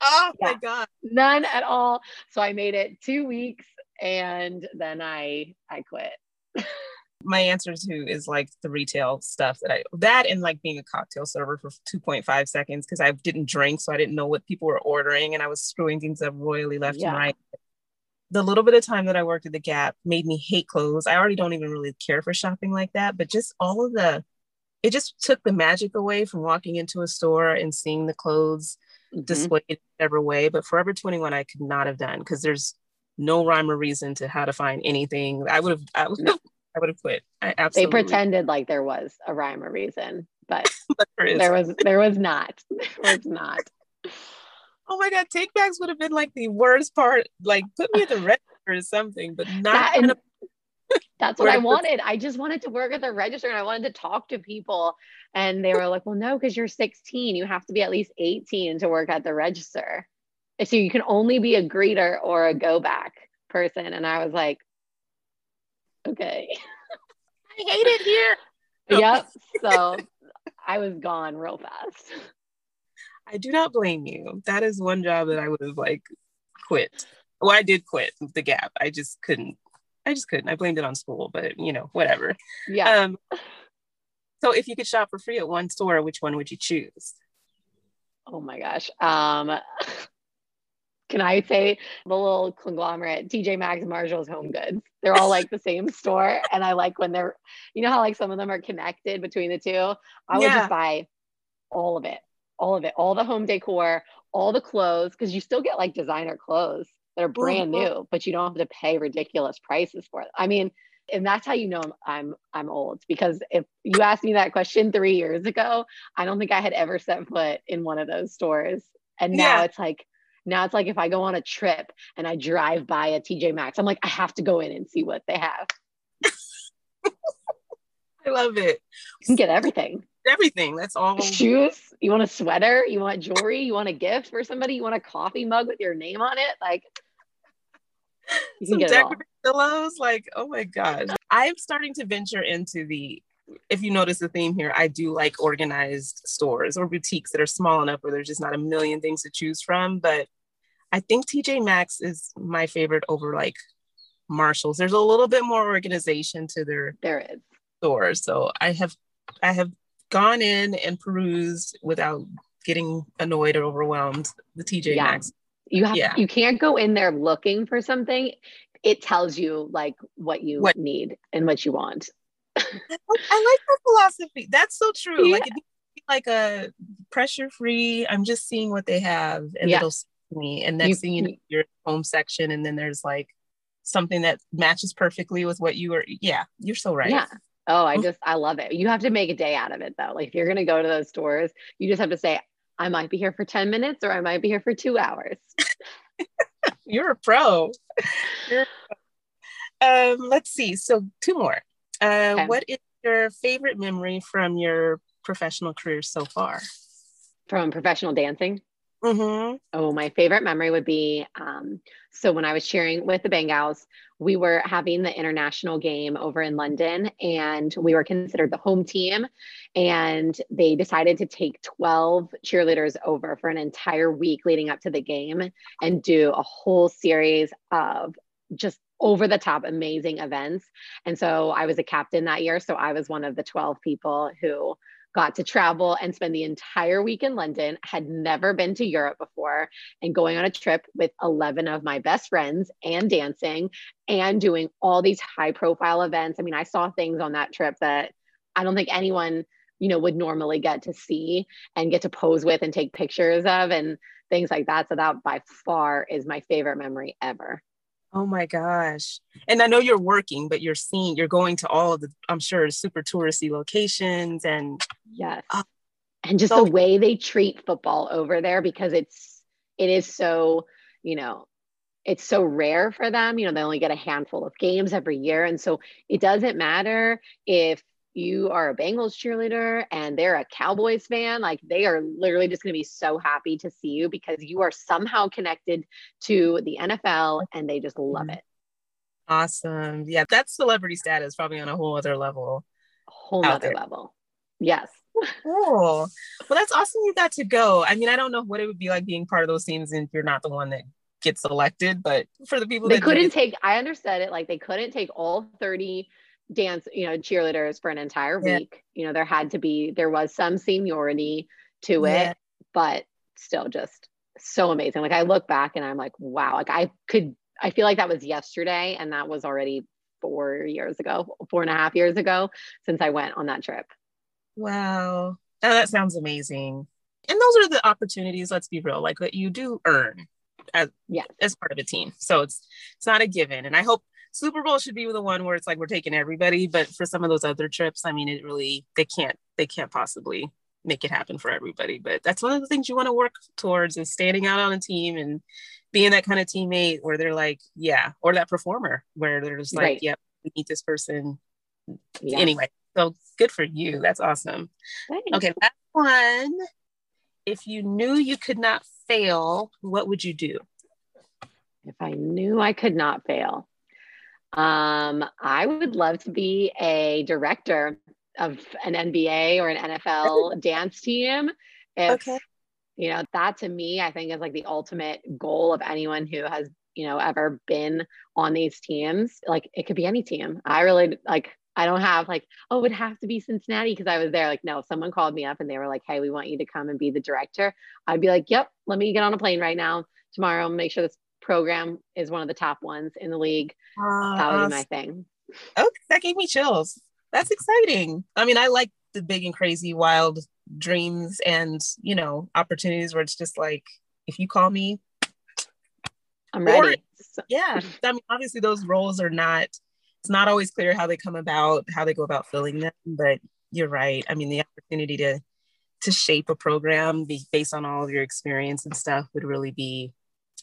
oh yeah, my god. None at all. So i made it two weeks and then i i quit (laughs) my answer to is like the retail stuff that I that and like being a cocktail server for 2.5 seconds because I didn't drink so I didn't know what people were ordering and I was screwing things up royally left yeah. and right. The little bit of time that I worked at the Gap made me hate clothes. I already don't even really care for shopping like that, but just all of the it just took the magic away from walking into a store and seeing the clothes mm-hmm. displayed in whatever way. But Forever 21 I could not have done because there's no rhyme or reason to how to find anything. I would have I would have I would have quit. I absolutely. They pretended like there was a rhyme or reason, but, (laughs) but there, there was there was not. (laughs) There was not. oh my god, take backs would have been like the worst part. Like put me at the register or something, but not. That, that's what I wanted. I just wanted to work at the register and I wanted to talk to people. And they were like, well, no, because you're 16. You have to be at least 18 to work at the register. So you can only be a greeter or a go back person. And I was like, okay. (laughs) I hate it here. (laughs) yep. (laughs) So I was gone real fast. I do not blame you. That is one job that I would have like quit. Well, I did quit the gap. I just couldn't. I just couldn't. I blamed it on school, but you know, whatever. Yeah. Um, so if you could shop for free at one store, which one would you choose? Oh my gosh. Um can I say the little conglomerate, TJ Maxx, Marshalls, Home Goods? They're all like the same store. And I like when they're, you know how like some of them are connected between the two? I would yeah. just buy all of it, all of it, all the home decor, all the clothes, because you still get like designer clothes that are brand mm-hmm. new, but you don't have to pay ridiculous prices for it. I mean, and that's how you know I'm, I'm I'm old because if you asked me that question three years ago, I don't think I had ever set foot in one of those stores. And now yeah. it's like now it's like if I go on a trip and I drive by a TJ Maxx, I'm like, I have to go in and see what they have. (laughs) I love it. You can get everything. Everything. That's all. Shoes. You want a sweater? You want jewelry? You want a gift for somebody? You want a coffee mug with your name on it? Like, you can Some get decorative pillows. Like, oh my gosh. I'm starting to venture into the if you notice the theme here, I do like organized stores or boutiques that are small enough where there's just not a million things to choose from. But I think TJ Maxx is my favorite over like Marshalls. There's a little bit more organization to their there is stores. So I have I have gone in and perused without getting annoyed or overwhelmed. The TJ yeah. Maxx. You have yeah. you can't go in there looking for something. It tells you like what you what? need and what you want. I like that philosophy. That's so true. Yeah. Like it like a pressure free. I'm just seeing what they have and yeah. it'll see me. And next you, thing you know, your home section, and then there's like something that matches perfectly with what you were. Yeah, you're so right. Yeah. Oh, I just I love it. You have to make a day out of it though. Like if you're gonna go to those stores, you just have to say, I might be here for 10 minutes or I might be here for two hours. (laughs) you're a pro. You're a pro. Um, let's see. So two more. Uh, okay. What is your favorite memory from your professional career so far? From professional dancing? Mm-hmm. Oh, my favorite memory would be um, so when I was cheering with the Bengals, we were having the international game over in London and we were considered the home team. And they decided to take 12 cheerleaders over for an entire week leading up to the game and do a whole series of just over the top amazing events. And so I was a captain that year. So I was one of the 12 people who got to travel and spend the entire week in London, had never been to Europe before, and going on a trip with 11 of my best friends and dancing and doing all these high profile events. I mean, I saw things on that trip that I don't think anyone, you know, would normally get to see and get to pose with and take pictures of and things like that. So that by far is my favorite memory ever. Oh my gosh. And I know you're working, but you're seeing, you're going to all of the, I'm sure, super touristy locations and. Yes. Uh, and just so- the way they treat football over there because it's, it is so, you know, it's so rare for them. You know, they only get a handful of games every year. And so it doesn't matter if you are a Bengals cheerleader and they're a Cowboys fan, like they are literally just going to be so happy to see you because you are somehow connected to the NFL and they just love mm-hmm. it. Awesome. Yeah, that's celebrity status probably on a whole other level. A whole other level. Yes. (laughs) Cool. Well, that's awesome you got to go. I mean, I don't know what it would be like being part of those teams if you're not the one that gets selected, but for the people they couldn't take, I understood it. Like they couldn't take all 30 dance, you know, cheerleaders for an entire yeah. week. You know, there had to be, there was some seniority to yeah. it, but still just so amazing. Like I look back and I'm like, wow, like I could, I feel like that was yesterday and that was already four years ago, four and a half years ago since I went on that trip. Wow. Oh, that sounds amazing. And those are the opportunities, let's be real, like that you do earn as, yeah. as part of a team. So it's it's not a given. And I hope Super Bowl should be the one where it's like we're taking everybody, but for some of those other trips, I mean, it really they can't they can't possibly make it happen for everybody. But that's one of the things you want to work towards is standing out on a team and being that kind of teammate where they're like, yeah, or that performer where they're just like, right. yep, we need this person. Yeah. Anyway, so good for you. That's awesome. Thanks. Okay, last one. If you knew you could not fail, what would you do? If I knew I could not fail, um, I would love to be a director of an NBA or an NFL (laughs) dance team. If, okay. you know, that to me, I think is like the ultimate goal of anyone who has, you know, ever been on these teams. Like it could be any team. I really like, I don't have like, oh, it would have to be Cincinnati because I was there. Like, no, if someone called me up and they were like, hey, we want you to come and be the director, I'd be like, yep, let me get on a plane right now tomorrow, make sure this program is one of the top ones in the league. Uh, that would be my thing. Okay, that gave me chills. That's exciting. I mean, I like the big and crazy, wild dreams and you know opportunities where it's just like, if you call me, I'm ready. Or, (laughs) yeah, I mean, obviously those roles are not. It's not always clear how they come about, how they go about filling them. But you're right. I mean, the opportunity to to shape a program based on all of your experience and stuff would really be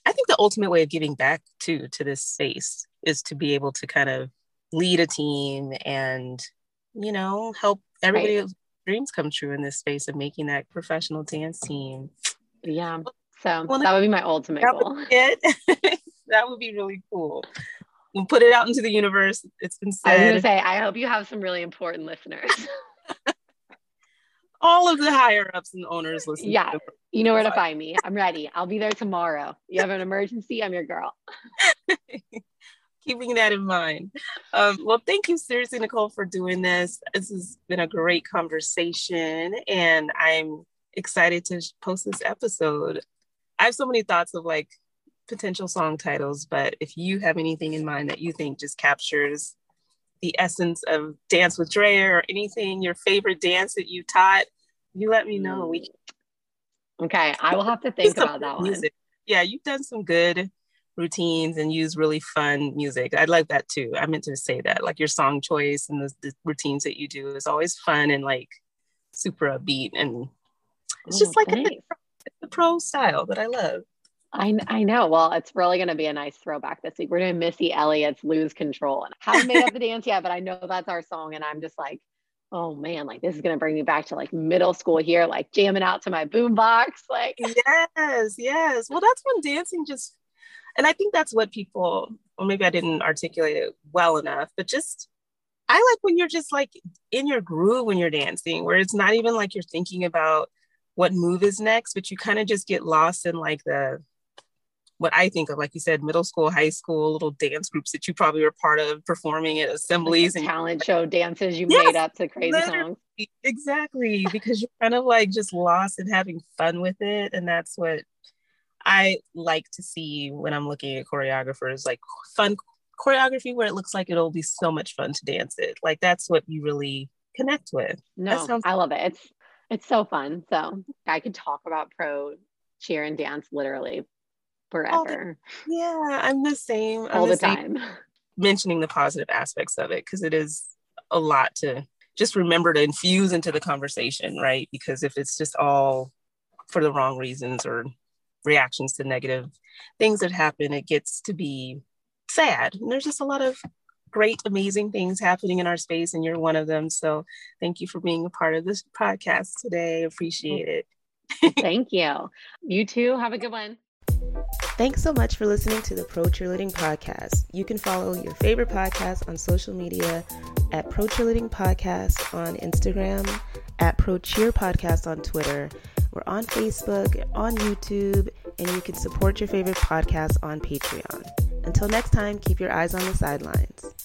I think the ultimate way of giving back to to this space is to be able to kind of lead a team and you know help everybody's right. dreams come true in this space of making that professional dance team. Yeah. So well, that would be my ultimate that goal. Would (laughs) that would be really cool. We'll put it out into the universe. It's been said. I was gonna say, I hope you have some really important listeners. (laughs) all of the higher ups and owners listen. Yeah, you know where to find me. I'm ready. I'll be there tomorrow. You have an emergency, I'm your girl. (laughs) keeping that in mind. Um, well, thank you seriously, Nicole, for doing this. This has been a great conversation, and I'm excited to post this episode. I have so many thoughts of like potential song titles, but if you have anything in mind that you think just captures the essence of Dance with Dreher or anything, your favorite dance that you taught, you let me know. We mm. Okay, I will have to think about that music. one. Yeah, you've done some good routines and use really fun music. I like that too. I meant to say that. Like your song choice and the, the routines that you do is always fun and like super upbeat and it's oh, just oh, like a, the pro style that I love. I, I know. Well, it's really going to be a nice throwback this week. We're doing Missy Elliott's Lose Control. And I haven't made up the dance yet, but I know that's our song. And I'm just like, oh man, like this is going to bring me back to like middle school here, like jamming out to my boombox. Like, (laughs) yes, yes. Well, that's when dancing just, and I think that's what people, or maybe I didn't articulate it well enough, but just, I like when you're just like in your groove when you're dancing, where it's not even like you're thinking about what move is next, but you kind of just get lost in like the what I think of, like you said, middle school, high school, little dance groups that you probably were part of performing at assemblies like and talent show dances you yes, made up to crazy songs. Exactly, because you're kind of like just lost and having fun with it. And that's what I like to see when I'm looking at choreographers, like fun choreography where it looks like it'll be so much fun to dance it. Like that's what you really connect with. No, sounds- I love it. It's it's so fun. So I could talk about pro cheer and dance literally forever. The, yeah, I'm the same. I'm All the, the same. time. (laughs) Mentioning the positive aspects of it because it is a lot to just remember to infuse into the conversation, right? Because if it's just all for the wrong reasons or reactions to negative things that happen, it gets to be sad. And there's just a lot of great, amazing things happening in our space, and you're one of them. So thank you for being a part of this podcast today. Appreciate it. (laughs) thank you. You too. Have a good one. Thanks so much for listening to the Pro Cheerleading Podcast. You can follow your favorite podcast on social media at Pro Cheerleading Podcast on Instagram, at Pro Cheer Podcast on Twitter. We're on Facebook, on YouTube, and you can support your favorite podcast on Patreon. Until next time, keep your eyes on the sidelines.